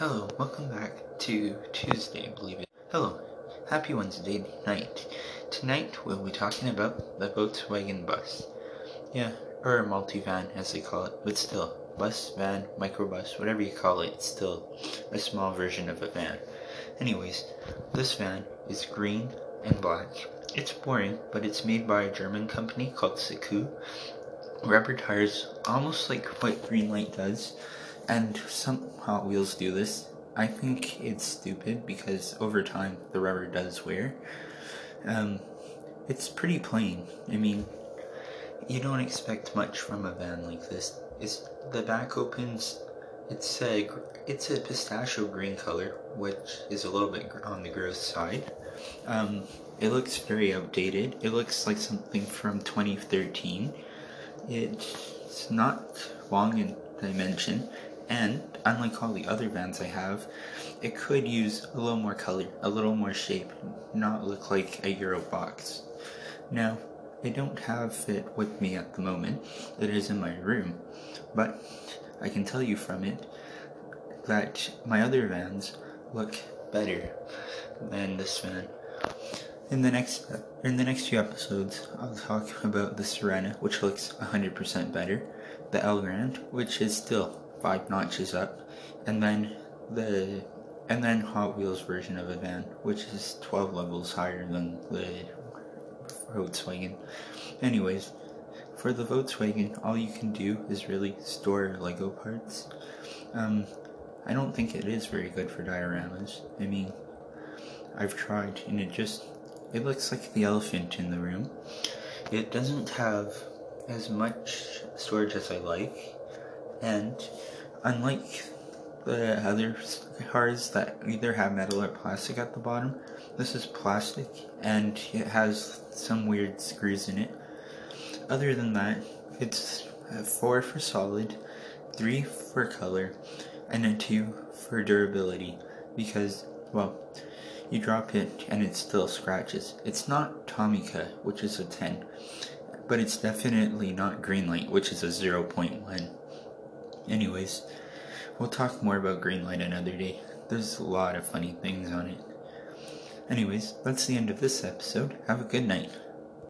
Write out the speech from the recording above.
Hello, welcome back to Tuesday, believe it. Hello, happy Wednesday night. Tonight we'll be talking about the Volkswagen bus. Yeah, or multivan as they call it, but still, bus, van, microbus, whatever you call it, it's still a small version of a van. Anyways, this van is green and black. It's boring, but it's made by a German company called Siku. Rubber tires, almost like what Greenlight does, and some Hot Wheels do this. I think it's stupid because over time the rubber does wear. Um, it's pretty plain. I mean, you don't expect much from a van like this. It's the back opens. It's a it's a pistachio green color, which is a little bit on the gross side. Um, it looks very outdated. It looks like something from 2013. It's not long in dimension and unlike all the other vans I have, it could use a little more color, a little more shape, not look like a Euro box. Now, I don't have it with me at the moment, it is in my room, but I can tell you from it that my other vans look better than this van. In the next in the next few episodes, I'll talk about the Serena, which looks 100% better, the Elgrand, which is still five notches up, and then the and then Hot Wheels version of a van, which is 12 levels higher than the Volkswagen. Anyways, for the Volkswagen, all you can do is really store Lego parts. Um, I don't think it is very good for dioramas. I mean, I've tried, and it just it looks like the elephant in the room. It doesn't have as much storage as I like, and unlike the other cars that either have metal or plastic at the bottom, this is plastic and it has some weird screws in it. Other than that, it's four for solid, three for color, and a two for durability because, well, you drop it and it still scratches. It's not Tomica, which is a 10, but it's definitely not Greenlight, which is a 0.1. Anyways, we'll talk more about Greenlight another day. There's a lot of funny things on it. Anyways, that's the end of this episode. Have a good night.